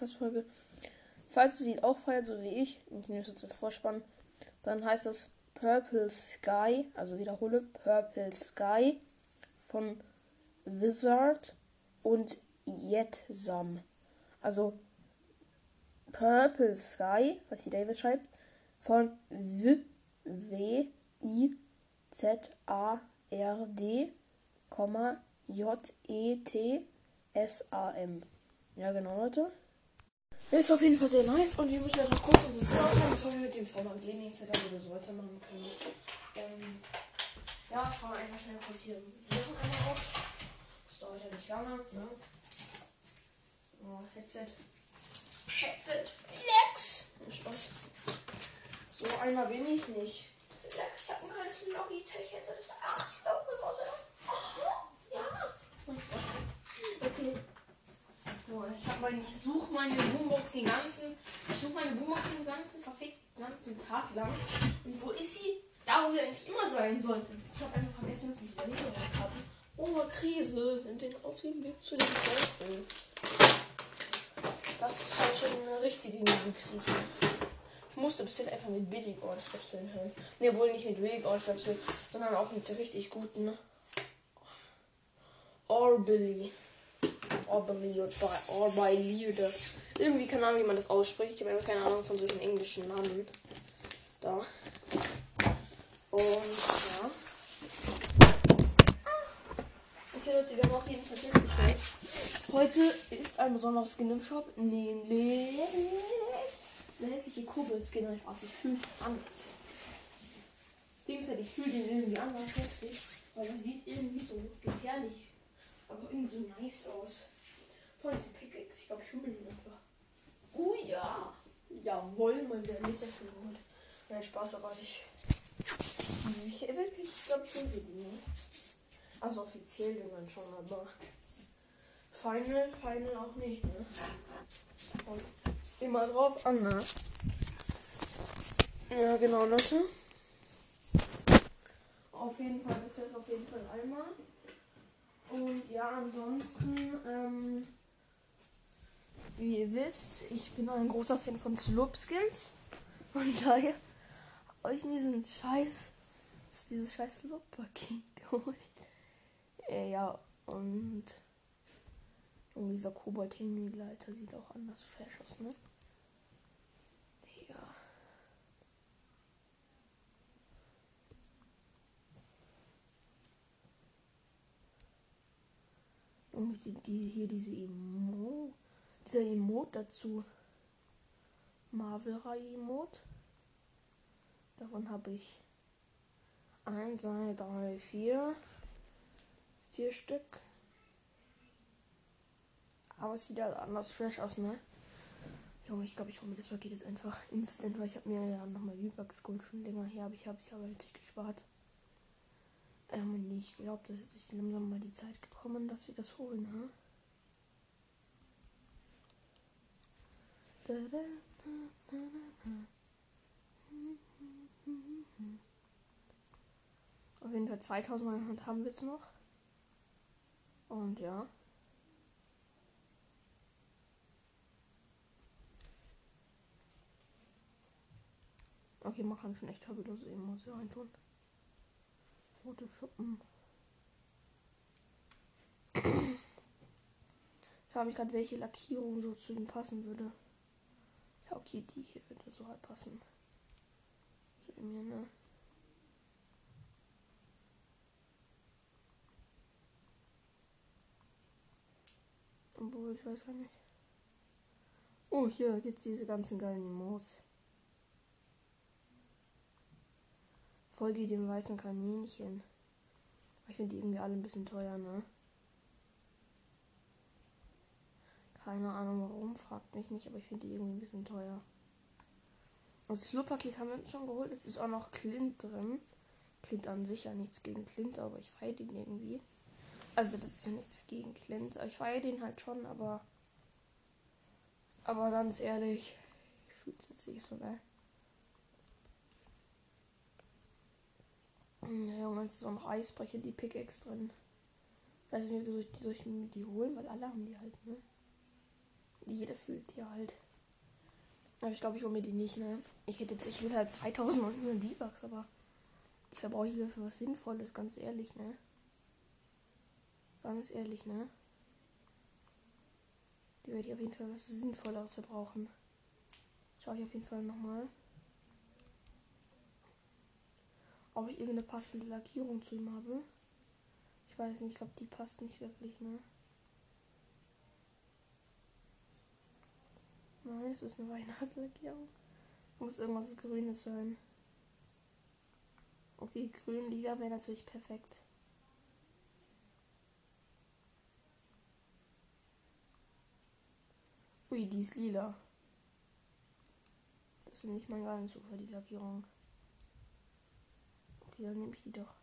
Podcast-Folge. Falls ihr die auch feiert, so wie ich, ich nehme jetzt das Vorspann, dann heißt das Purple Sky, also wiederhole, Purple Sky von Wizard und Jetsam. Also Purple Sky, was die David schreibt, von W, W, I, Z, A, R, D, J, E, T, S-A-M. Ja, genau, Leute. Ist auf jeden Fall sehr nice und wir müssen jetzt noch kurz unsere Zimmer aufnehmen, bevor wir mit dem Vormann gehen, Instagram oder so weitermachen können. Ähm, ja, schauen wir einfach schnell kurz hier die Sachen einmal auf. Das dauert ja nicht lange, ne? Oh, Headset. Headset. Flex! Spaß. So einer bin ich nicht. Flex, ich habe ein kleines Logitech-Headset, das ist 80 Euro gekostet. Okay. So, ich habe meine, ich suche meine Boombox den ganzen, ich suche meine Boombox den ganzen verfickten ganzen Tag lang. Und wo ist sie? Da, wo sie eigentlich immer sein sollte. Ich habe einfach vergessen, dass ich sie nicht habe. Oh, Krise, sind den auf dem Weg zu den Teufel. Das ist halt schon eine richtige Krise. Ich musste bis jetzt einfach mit Billig-Ohrstöpseln hören. Ne, wohl nicht mit Billig-Ohrstöpseln, sondern auch mit richtig guten Orbilly. Orbilly oder Orbilly oder irgendwie keine Ahnung, wie man das ausspricht. Ich habe einfach keine Ahnung von solchen englischen Namen. Da. Und ja. Okay, Leute, wir haben auf jeden Fall festgestellt. Heute ist ein besonderes Skin im Shop, nämlich der hässliche Kobold-Skin. Ich weiß, ich fühle anders. Das Ding ist halt, ich fühle den irgendwie anders weil er sieht irgendwie so gefährlich aber irgendwie so nice aus. Voll diese Pickaxe. Ich glaube, ich hole den einfach. Oh ja. Jawohl, mein der nicht das geholt. Nein, Spaß, aber ich. Ich wirklich, ich glaube, ich hole den. Also offiziell dann schon, aber. Final, Final auch nicht, ne? Und immer drauf an, ne? Ja, genau, Leute. Auf jeden Fall ist das auf jeden Fall einmal. Und ja, ansonsten, ähm, wie ihr wisst, ich bin ein großer Fan von Slopskins. Und daher euch diesen Scheiß, ist dieses scheiß Slope-Paket geholt. Äh, ja, und und dieser Kobold-Hängeleiter sieht auch anders fresh aus, ne? Und die, die, hier diese Emo, dieser Emote dazu. Marvel-Reihe Emote. Davon habe ich 1, 2, 3, 4. Vier Stück. Aber es sieht halt anders fresh aus, ne? Junge, ich glaube, ich hole mir das Paket jetzt einfach instant, weil ich habe mir ja nochmal V-Bucks Gold schon länger her, aber ich habe es aber natürlich gespart. Ähm, ich glaube, das ist langsam mal die Zeit gekommen, dass wir das holen, ha? Auf jeden Fall 2900 haben wir jetzt noch. Und ja. Okay, man kann schon echt fabulose Emotionen reintun. Rote Schuppen. Ich frage mich gerade, welche Lackierung so zu ihm passen würde. Okay, die hier würde so halt passen. So mir, ne? Obwohl, ich weiß gar nicht. Oh, hier gibt es diese ganzen geilen Emotes. Folge dem weißen Kaninchen. Ich finde die irgendwie alle ein bisschen teuer, ne? Keine Ahnung warum, fragt mich nicht, aber ich finde die irgendwie ein bisschen teuer. Und das Slow-Paket haben wir uns schon geholt. Jetzt ist auch noch Clint drin. Clint an sich ja nichts gegen Clint, aber ich feiere den irgendwie. Also das ist ja nichts gegen Clint. Ich feiere den halt schon, aber. Aber ganz ehrlich, ich fühle es jetzt nicht so geil. Ja, Junge, ist so noch Eisbrecher, die Pickaxe drin. Ich weiß nicht, soll ich mir die holen, weil alle haben die halt, ne? Jeder fühlt die halt. Aber ich glaube, ich hole mir die nicht, ne? Ich hätte jetzt, ich will halt 2900 V-Bucks, aber die verbrauche ich für was Sinnvolles, ganz ehrlich, ne? Ganz ehrlich, ne? Die werde ich auf jeden Fall was Sinnvolleres verbrauchen. Schau ich auf jeden Fall nochmal. Ob ich irgendeine passende Lackierung zu ihm habe. Ich weiß nicht, ich glaube, die passt nicht wirklich, ne? Nein, es ist eine Weihnachtslackierung. Muss irgendwas Grünes sein. Okay, grün lila wäre natürlich perfekt. Ui, die ist lila. Das ist nicht mein Geilensufer, die Lackierung. Okay, dann nehme ich die doch.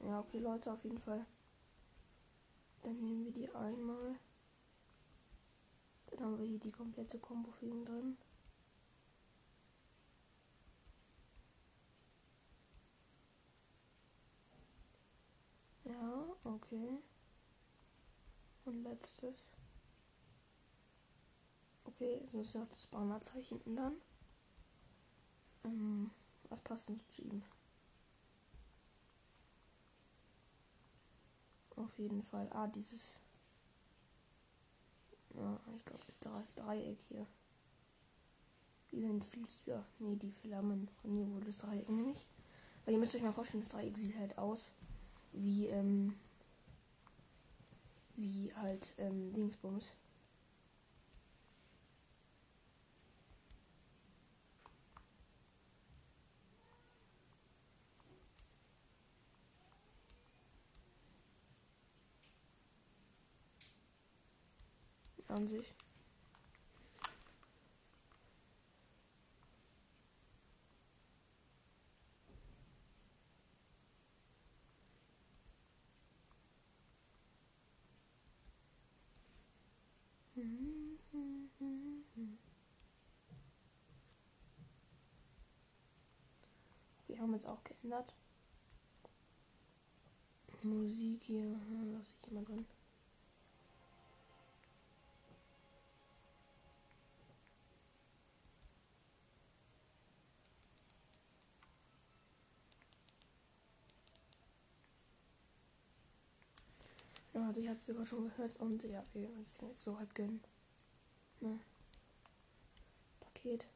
Ja, okay, Leute, auf jeden Fall. Dann nehmen wir die einmal. Dann haben wir hier die komplette Combo für ihn drin. Ja, okay. Und letztes. Okay, jetzt müssen wir auf das Bannerzeichen ändern. Ähm, was passt denn zu ihm? Auf jeden Fall. Ah, dieses. Ja, ich glaube, das Dreieck hier. Wie sind Flieger? Nee, die Flammen. Von hier wurde das Dreieck nämlich. Weil ihr müsst euch mal vorstellen, das Dreieck sieht halt aus wie, ähm, wie halt, ähm, Dingsbums. An sich. Wir haben jetzt auch geändert. Musik hier, lasse ich immer drin. Ja, also ich habe es sogar schon gehört und ja, wir uns jetzt so halt gönnen. Ne? Paket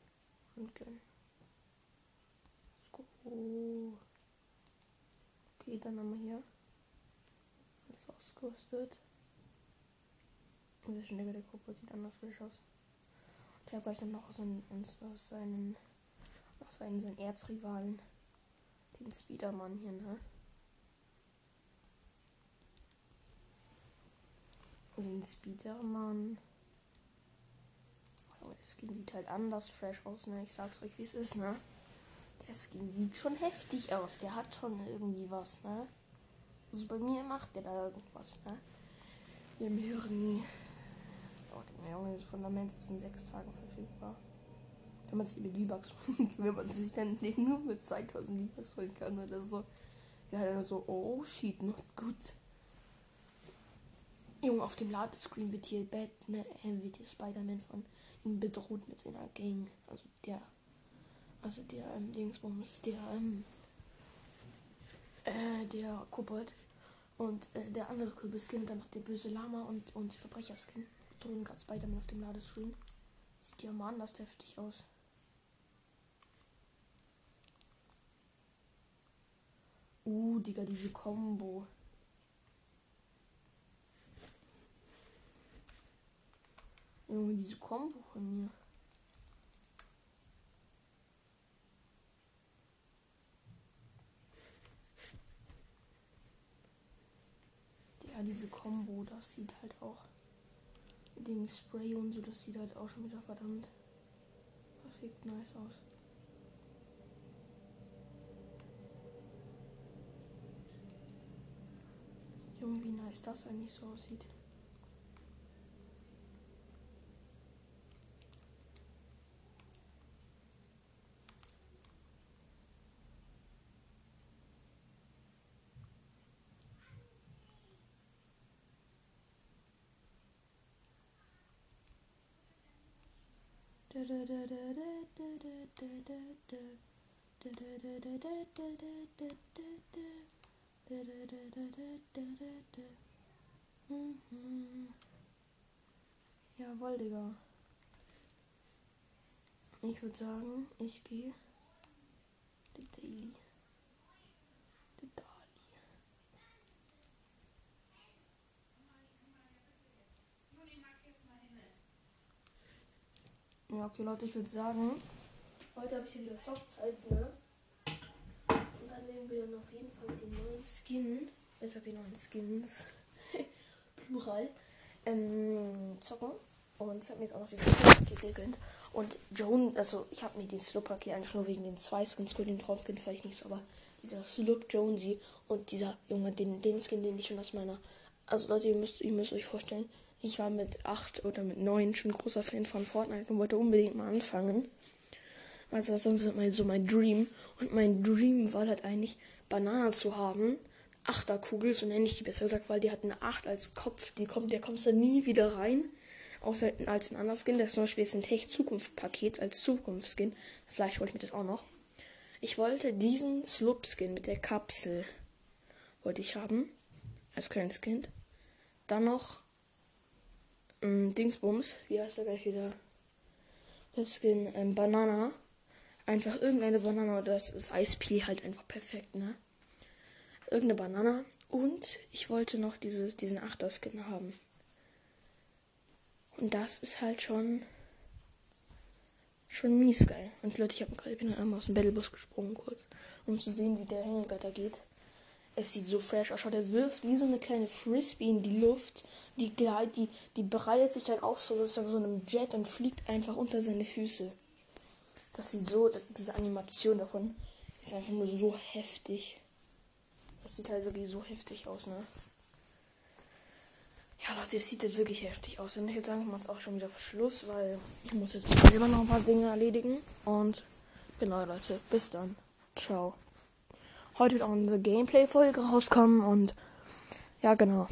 und gönnen. So. Okay, dann haben wir hier alles ausgerüstet. Und der Schnecke der Gruppe sieht anders frisch aus. Ich habe gleich noch aus seinen, aus seinen, aus seinen, seinen Erzrivalen, den Spiderman hier, ne? Den Speedermann. Aber der Skin sieht halt anders fresh aus, ne? Ich sag's euch, wie es ist, ne? Der Skin sieht schon heftig aus. Der hat schon irgendwie was, ne? Also bei mir macht der da irgendwas, ne? Ihr Mirni. Oh, der Junge, das Fundament ist in sechs Tagen verfügbar. Wenn man sich mit V-Bucks, wenn man sich dann den nur mit 2000 V-Bucks holen kann oder so. Ja, dann so, oh shit, not gut. Junge, auf dem Ladescreen wird hier Batman, äh, wird hier Spider-Man von ihm bedroht mit seiner Gang. Also der, also der ähm, Dingsbums, der, ähm, äh, der Kobold und äh, der andere Kürbisskin und dann noch der böse Lama und, und die Verbrecherskin. Bedrohen gerade Spider-Man auf dem Ladescreen. Sieht ja mal anders heftig aus. Uh, Digga, diese Combo. Junge, diese Kombo von mir. Ja, diese Combo, das sieht halt auch mit dem Spray und so, das sieht halt auch schon wieder verdammt perfekt nice aus. Junge, wie nice das eigentlich so aussieht. Jawohl, Digga. Ich würde sagen, ich gehe Daily. Die Dali. Ja, okay, Leute, ich würde sagen, heute habe ich hier wieder Zockzeit, ne? Und dann nehmen wir dann auf jeden Fall den neuen Skin. Besser die neuen Skins. Plural. Ähm, zocken. Und ich habe mir jetzt auch noch dieses Paket gegönnt. Und Joan, also ich habe mir den Slow-Paket eigentlich nur wegen den zwei Skins geholt. Den Traum-Skin vielleicht nicht so, aber dieser Sloop Jonesy und dieser Junge, den, den Skin, den ich schon aus meiner. Also Leute, ihr müsst, ihr müsst euch vorstellen, ich war mit 8 oder mit 9 schon großer Fan von Fortnite und wollte unbedingt mal anfangen. Also das ist mein, so mein Dream. Und mein Dream war halt eigentlich, Banana zu haben. Achterkugel, so nenne ich die besser gesagt, weil die hat eine 8 als Kopf. Die kommt, der kommt da nie wieder rein. Außer als ein anderes Skin. Das zum Beispiel ist ein Tech-Zukunft-Paket als Zukunftsskin. Vielleicht wollte ich mir das auch noch. Ich wollte diesen Sloop-Skin mit der Kapsel. Wollte ich haben. Als kleines Kind. Dann noch ähm, Dingsbums. Wie heißt er gleich wieder? Das Skin ähm, Banana. Einfach irgendeine Banane oder das ist Eispili halt einfach perfekt, ne? Irgendeine Banane. Und ich wollte noch dieses, diesen Achter-Skin haben. Und das ist halt schon schon mies geil. Und Leute, ich, hab gerade, ich bin dann einmal aus dem Battlebus gesprungen kurz, um zu sehen, wie der Hängegatter geht. Es sieht so fresh aus. Der wirft wie so eine kleine Frisbee in die Luft. Die, die, die bereitet sich dann auch so sozusagen so einem Jet und fliegt einfach unter seine Füße. Das sieht so, diese Animation davon ist einfach nur so heftig. Das sieht halt wirklich so heftig aus, ne? Ja, Leute, es sieht jetzt wirklich heftig aus. Und ich würde sagen, ich mache es auch schon wieder Schluss, weil ich muss jetzt selber noch ein paar Dinge erledigen. Und genau, Leute, bis dann. Ciao. Heute wird auch eine Gameplay-Folge rauskommen und ja, genau.